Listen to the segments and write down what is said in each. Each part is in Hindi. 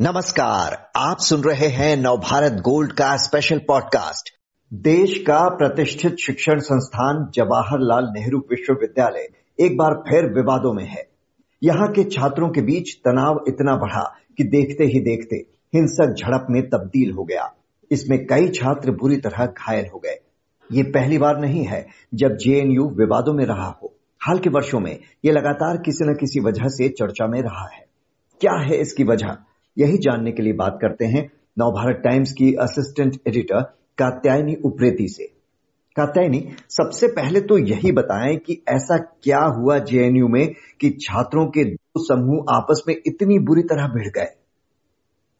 नमस्कार, आप सुन रहे हैं नवभारत गोल्ड का स्पेशल पॉडकास्ट देश का प्रतिष्ठित शिक्षण संस्थान जवाहरलाल नेहरू विश्वविद्यालय एक बार फिर विवादों में है। यहाँ के छात्रों के बीच तनाव इतना बढ़ा कि देखते ही देखते हिंसक झड़प में तब्दील हो गया। इसमें कई छात्र बुरी तरह घायल हो गए। ये पहली बार नहीं है जब जेएनयू विवादों में रहा हो। हाल के वर्षों में ये लगातार किसी न किसी वजह से चर्चा में रहा है। क्या है इसकी वजह? यही जानने के लिए बात करते हैं नवभारत टाइम्स की असिस्टेंट एडिटर कात्यायनी उप्रेती से। कात्यायनी, सबसे पहले तो यही बताएँ कि ऐसा क्या हुआ जेएनयू में कि छात्रों के दो समूह आपस में इतनी बुरी तरह भिड़ गए?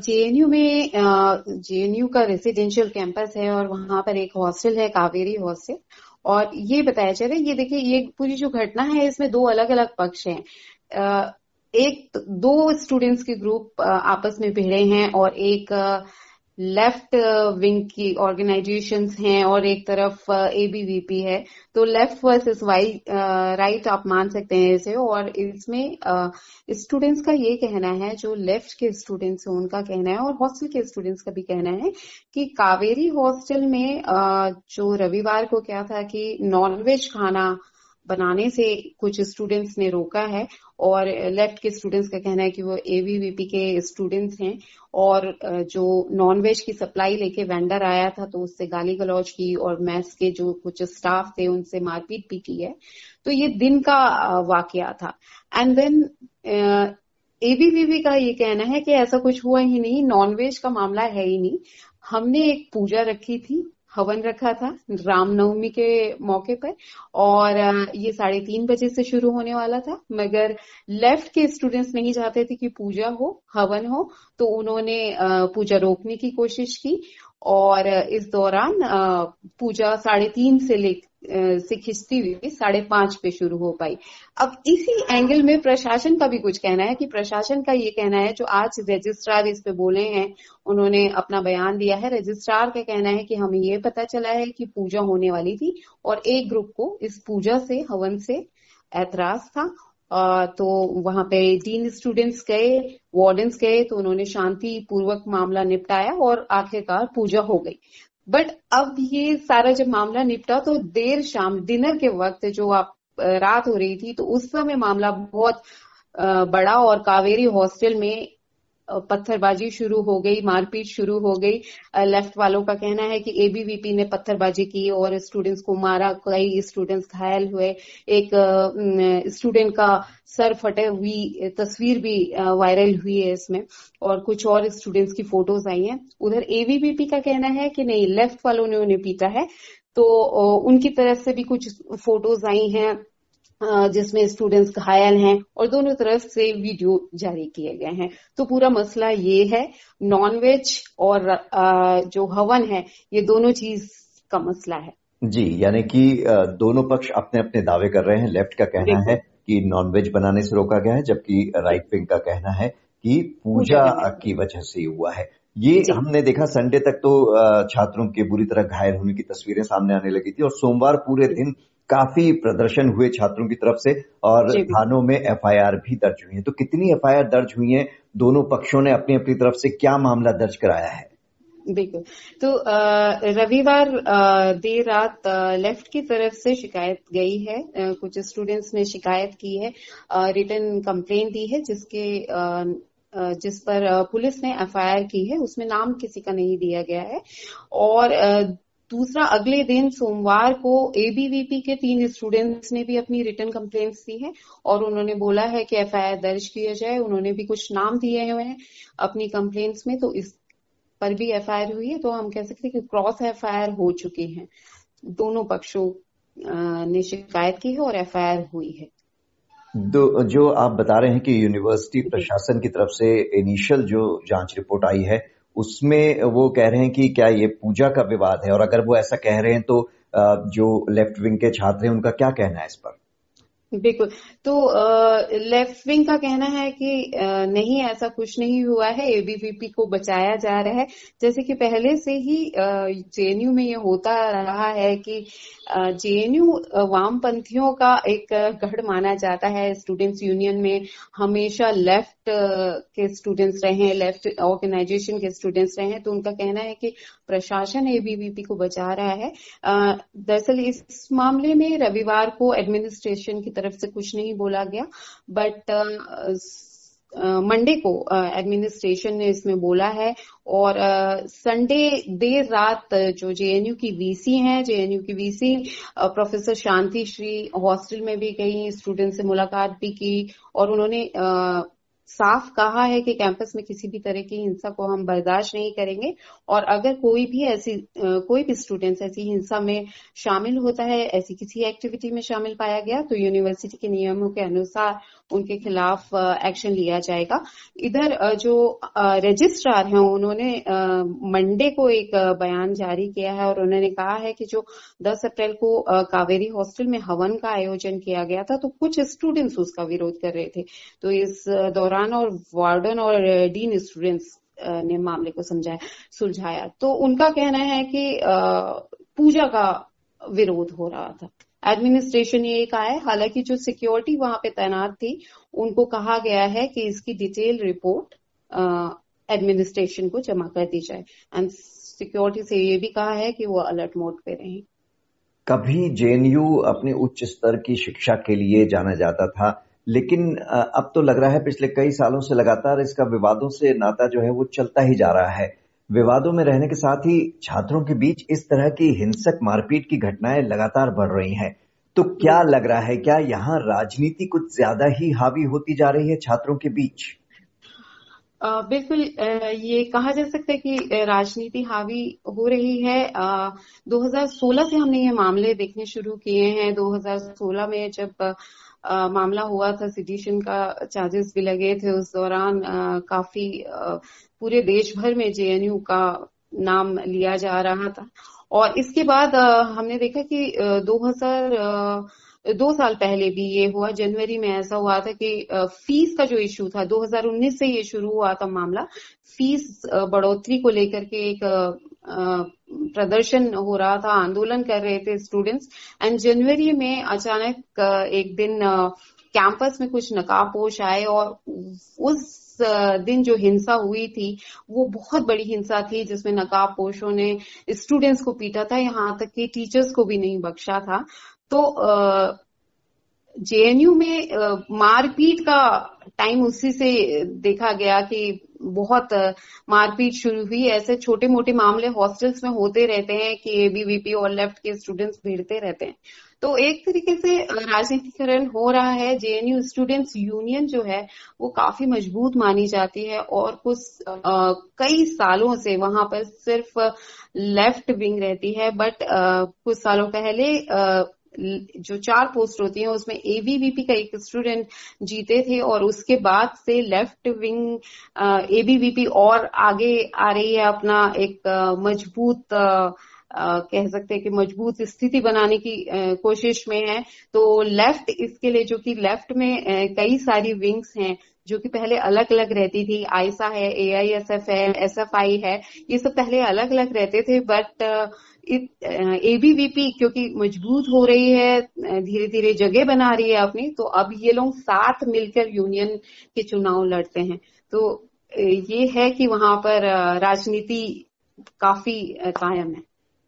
जेएनयू में जेएनयू का रेसिडेंशियल कैंपस है और वहाँ पर एक हॉस्टल है, कावेरी हॉस्टल और ये बताया जा रहा है, ये देखिए, ये पूरी जो घटना है, इसमें दो अलग अलग पक्ष हैं। एक दो स्टूडेंट्स के ग्रुप आपस में भिड़े हैं और एक लेफ़्ट विंग की ऑर्गेनाइजेशन हैं और एक तरफ़ एबीवीपी है। तो लेफ़्ट वर्सेस वाइट राइट आप मान सकते हैं इसे और इसमें स्टूडेंट्स का ये कहना है, जो लेफ़्ट के स्टूडेंट्स हैं उनका कहना है और हॉस्टल के स्टूडेंट्स का भी कहना है कि कावेरी हॉस्टल में जो रविवार को क्या था कि नॉनवेज खाना बनाने से कुछ स्टूडेंट्स ने रोका है और लेफ़्ट के स्टूडेंट्स का कहना है कि वो एवीवीपी के स्टूडेंट्स हैं और जो नॉनवेज की सप्लाई लेके वेंडर आया था तो उससे गाली गलौज की और मैथ्स के जो कुछ स्टाफ थे उनसे मारपीट भी की है। तो ये दिन का वाकया था। एंड देन एबीवीपी का ये कहना है कि ऐसा कुछ हुआ ही नहीं नॉनवेज का मामला है ही नहीं। हमने एक पूजा रखी थी हवन रखा था रामनवमी के मौके पर, और ये साढ़े तीन बजे से शुरू होने वाला था। मगर लेफ़्ट के स्टूडेंट्स नहीं चाहते थे कि पूजा हो, हवन हो तो उन्होंने पूजा रोकने की कोशिश की। और, इस दौरान पूजा साढ़े तीन से ले से खिंचती हुई साढ़े पाँच पे शुरू हो पाई। अब इसी एंगल में प्रशासन का भी कुछ कहना है कि प्रशासन का ये कहना है, जो आज रजिस्ट्रार इस पे बोले हैं, उन्होंने अपना बयान दिया है। रजिस्ट्रार का कहना है कि हमें ये पता चला है कि पूजा होने वाली थी और एक ग्रुप को इस पूजा से, हवन से ऐतराज था। तो वहाँ पे तीन स्टूडेंट्स गए वार्डन्स गए तो उन्होंने शांति पूर्वक मामला निपटाया और आखिरकार पूजा हो गई। बट अब ये सारा जब मामला निपटा तो देर शाम, डिनर के वक्त जो आप रात हो रही थी तो उस समय मामला बहुत बड़ा और कावेरी हॉस्टल में पत्थरबाजी शुरू हो गई, मारपीट शुरू हो गई। लेफ़्ट वालों का कहना है कि एबीवीपी ने पत्थरबाजी की और स्टूडेंट्स को मारा। कई स्टूडेंट्स घायल हुए। एक स्टूडेंट का सर फटे हुई तस्वीर भी वायरल हुई है इसमें और कुछ और स्टूडेंट्स की फ़ोटोज़ आई हैं। उधर एबीवीपी का कहना है कि नहीं लेफ़्ट वालों ने उन्हें पीटा है। तो उनकी तरफ़ से भी कुछ फ़ोटोज़ आई हैं। जिसमें स्टूडेंट्स घायल हैं और दोनों तरफ़ से वीडियो जारी किए गए हैं। तो पूरा मसला ये है नॉनवेज और जो हवन है ये दोनों चीज़ का मसला है। जी यानी कि दोनों पक्ष अपने अपने दावे कर रहे हैं। लेफ़्ट का कहना है कि नॉनवेज बनाने से रोका गया है जबकि राइट विंग का कहना है कि पूजा की वजह से हुआ है। ये हमने देखा संडे तक तो छात्रों के बुरी तरह घायल होने की तस्वीरें सामने आने लगी थी और सोमवार पूरे दिन काफ़ी प्रदर्शन हुए छात्रों की तरफ़ से और थानों में एफआईआर भी दर्ज हुई है। तो कितनी एफआईआर दर्ज हुई है? दोनों पक्षों ने अपनी अपनी तरफ़ से क्या मामला दर्ज कराया है? बिल्कुल। तो रविवार देर रात लेफ़्ट की तरफ़ से शिकायत गई है। कुछ स्टूडेंट्स ने शिकायत की है रिटर्न कंप्लेन दी है जिसके जिस पर पुलिस ने एफआईआर की है उसमें नाम किसी का नहीं दिया गया है। और दूसरा, अगले दिन सोमवार को एबीवीपी के तीन स्टूडेंट्स ने भी अपनी रिटर्न कंप्लेंट्स दी है और उन्होंने बोला है कि एफआईआर दर्ज किया जाए। उन्होंने भी कुछ नाम दिए हुए हैं अपनी कंप्लेंट्स में तो इस पर भी एफआईआर हुई है। तो हम कह सकते हैं कि क्रॉस एफआईआर हो चुकी है। दोनों पक्षों ने शिकायत की है और एफआईआर हुई है। जो आप बता रहे हैं कि यूनिवर्सिटी प्रशासन की तरफ़ से इनिशियल जो जाँच रिपोर्ट आई है उसमें वो कह रहे हैं कि क्या ये पूजा का विवाद है? और अगर वो ऐसा कह रहे हैं तो जो लेफ़्ट विंग के छात्र हैं उनका क्या कहना है इस पर? बिल्कुल। तो लेफ़्ट विंग का कहना है कि आ, नहीं ऐसा कुछ नहीं हुआ है। एबीवीपी को बचाया जा रहा है। जैसे कि पहले से ही जेएनयू में ये होता रहा है कि जेएनयू वामपंथियों का एक गढ़ माना जाता है। स्टूडेंट्स यूनियन में हमेशा लेफ़्ट के स्टूडेंट्स रहे हैं लेफ़्ट ऑर्गेनाइजेशन के स्टूडेंट्स रहे हैं तो उनका कहना है कि प्रशासन एबीवीपी को बचा रहा है। दरअसल इस मामले में रविवार को एडमिनिस्ट्रेशन की तरफ़ से कुछ नहीं बोला गया बट मंडे को एडमिनिस्ट्रेशन ने इसमें बोला है और संडे देर रात जो जेएनयू की वीसी हैं जेएनयू की VC professor Shanti Shri hostel में भी गई स्टूडेंट से मुलाकात भी की और उन्होंने साफ़ कहा है कि कैंपस में किसी भी तरह की हिंसा को हम बर्दाश्त नहीं करेंगे और अगर कोई भी ऐसी कोई भी स्टूडेंट्स ऐसी हिंसा में शामिल होता है, ऐसी किसी एक्टिविटी में शामिल पाया गया तो यूनिवर्सिटी के नियमों के अनुसार उनके खिलाफ एक्शन लिया जाएगा। इधर जो रजिस्ट्रार हैं, उन्होंने मंडे को एक बयान जारी किया है और उन्होंने कहा है कि जो 10 अप्रैल को कावेरी हॉस्टल में हवन का आयोजन किया गया था तो कुछ स्टूडेंट्स उसका विरोध कर रहे थे। तो इस दौरान और वार्डन और डीन स्टूडेंट्स ने मामले को समझाया, सुलझाया। तो उनका कहना है कि पूजा का विरोध हो रहा था। एडमिनिस्ट्रेशन ये कहा है, हालाँकि जो सिक्योरिटी वहाँ पे तैनात थी, उनको कहा गया है कि इसकी डिटेल रिपोर्ट एडमिनिस्ट्रेशन को जमा कर दी जाए। एंड सिक्योरिटी से ये भी कहा है कि वो अलर्ट मोड पे रहें। कभी जेएनयू अपने उच्च स्तर की शिक्षा के लिए जाना जाता था, लेकिन अब तो लग रहा है पिछले कई सालों से लगातार इसका विवादों से नाता जो है वो चलता ही जा रहा है। विवादों में रहने के साथ ही छात्रों के बीच इस तरह की हिंसक मारपीट की घटनाएँ लगातार बढ़ रही हैं। तो क्या लग रहा है, क्या यहाँ राजनीति कुछ ज़्यादा ही हावी होती जा रही है छात्रों के बीच? बिल्कुल ये कहा जा सकता है कि राजनीति हावी हो रही है। 2016 से हमने ये मामले देखने शुरू किए हैं। 2016 में जब मामला हुआ था सिटिशन का चार्जेस भी लगे थे, उस दौरान काफ़ी पूरे देश भर में जेएनयू का नाम लिया जा रहा था। और इसके बाद हमने देखा कि 2000 दो साल पहले भी ये हुआ, जनवरी में ऐसा हुआ था कि फ़ीस का जो इश्यू था 2019 से ये शुरू हुआ था मामला, फ़ीस बढ़ोतरी को लेकर के एक प्रदर्शन हो रहा था, आंदोलन कर रहे थे स्टूडेंट्स एंड जनवरी में अचानक एक दिन कैंपस में कुछ नकाबपोश आए और उस दिन जो हिंसा हुई थी, वो बहुत बड़ी हिंसा थी, जिसमें नकाबपोशों ने स्टूडेंट्स को पीटा था, यहाँ तक कि टीचर्स को भी नहीं बख्शा था। तो जेएनयू में मारपीट का टाइम उसी से देखा गया कि बहुत मारपीट शुरू हुई। ऐसे छोटे मोटे मामले हॉस्टल्स में होते रहते हैं कि एबीवीपी और लेफ़्ट के स्टूडेंट्स भिड़ते रहते हैं। तो एक तरीके से राजनीतिकरण हो रहा है। जेएनयू स्टूडेंट्स यूनियन जो है वो काफ़ी मज़बूत मानी जाती है और कुछ आ, कई सालों से वहाँ पर सिर्फ़ लेफ़्ट विंग रहती है। बट आ, कुछ सालों पहले जो चार पोस्ट होती हैं, उसमें एबीवीपी का एक स्टूडेंट जीते थे और उसके बाद से लेफ़्ट विंग एबीवीपी और आगे आ रही है अपना एक मज़बूत कह सकते हैं कि मज़बूत स्थिति बनाने की कोशिश में है। तो लेफ़्ट इसके लिए, जो कि लेफ़्ट में कई सारी विंग्स हैं जो कि पहले अलग अलग रहती थी। आयसा है ए आई एस एफ़ है एस एफ़ आई है, ये सब पहले अलग अलग रहते थे बट एबीवीपी क्योंकि मज़बूत हो रही है धीरे धीरे जगह बना रही है अपनी तो अब ये लोग साथ मिलकर यूनियन के चुनाव लड़ते हैं। तो ये है कि वहाँ पर राजनीति काफ़ी कायम है।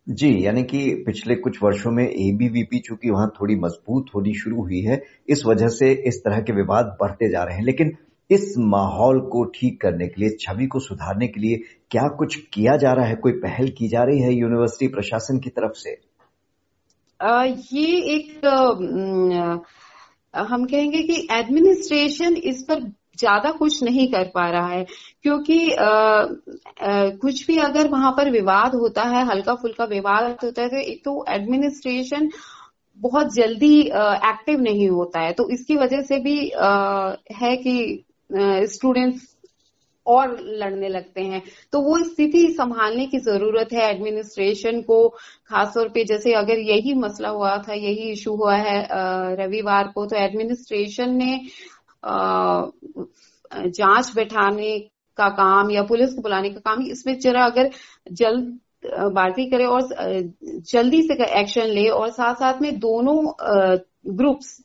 जी, यानी कि पिछले कुछ वर्षों में एबीवीपी चूँकि वहाँ थोड़ी मज़बूत होनी शुरू हुई है, इस वजह से इस तरह के विवाद बढ़ते जा रहे हैं। लेकिन इस माहौल को ठीक करने के लिए छवि को सुधारने के लिए क्या कुछ किया जा रहा है? कोई पहल की जा रही है यूनिवर्सिटी प्रशासन की तरफ़ से? आ, ये एक आ, हम कहेंगे कि एडमिनिस्ट्रेशन इस पर ज़्यादा कुछ नहीं कर पा रहा है क्योंकि आ, आ, कुछ भी अगर वहाँ पर विवाद होता है हल्का फुल्का विवाद होता है तो एक तो एडमिनिस्ट्रेशन बहुत जल्दी एक्टिव नहीं होता है। तो इसकी वजह से भी आ, है कि स्टूडेंट्स और लड़ने लगते हैं। तो वो स्थिति संभालने की ज़रूरत है एडमिनिस्ट्रेशन को, खासतौर पे जैसे अगर यही मसला हुआ था, यही इशू हुआ है रविवार को तो एडमिनिस्ट्रेशन ने जाँच बैठाने का काम या पुलिस को बुलाने का काम, इसमें जरा अगर जल्द बाती करे और जल्दी से एक्शन ले और साथ साथ में दोनों ग्रुप्स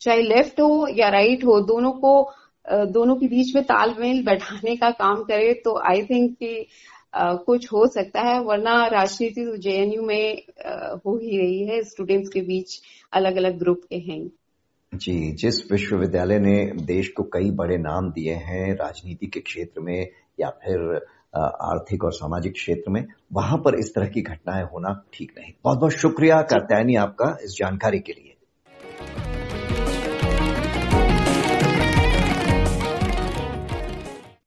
चाहे लेफ़्ट हो या राइट हो, दोनों को दोनों के बीच में तालमेल बैठाने का काम करे तो आई थिंक कि कुछ हो सकता है वरना राजनीति तो जेएनयू में हो ही रही है स्टूडेंट्स के बीच अलग अलग ग्रुप के हैं। जी जिस विश्वविद्यालय ने देश को कई बड़े नाम दिए हैं राजनीति के क्षेत्र में या फिर आर्थिक और सामाजिक क्षेत्र में वहाँ पर इस तरह की घटनाएँ होना ठीक नहीं। बहुत बहुत शुक्रिया कात्यायनी आपका इस जानकारी के लिए।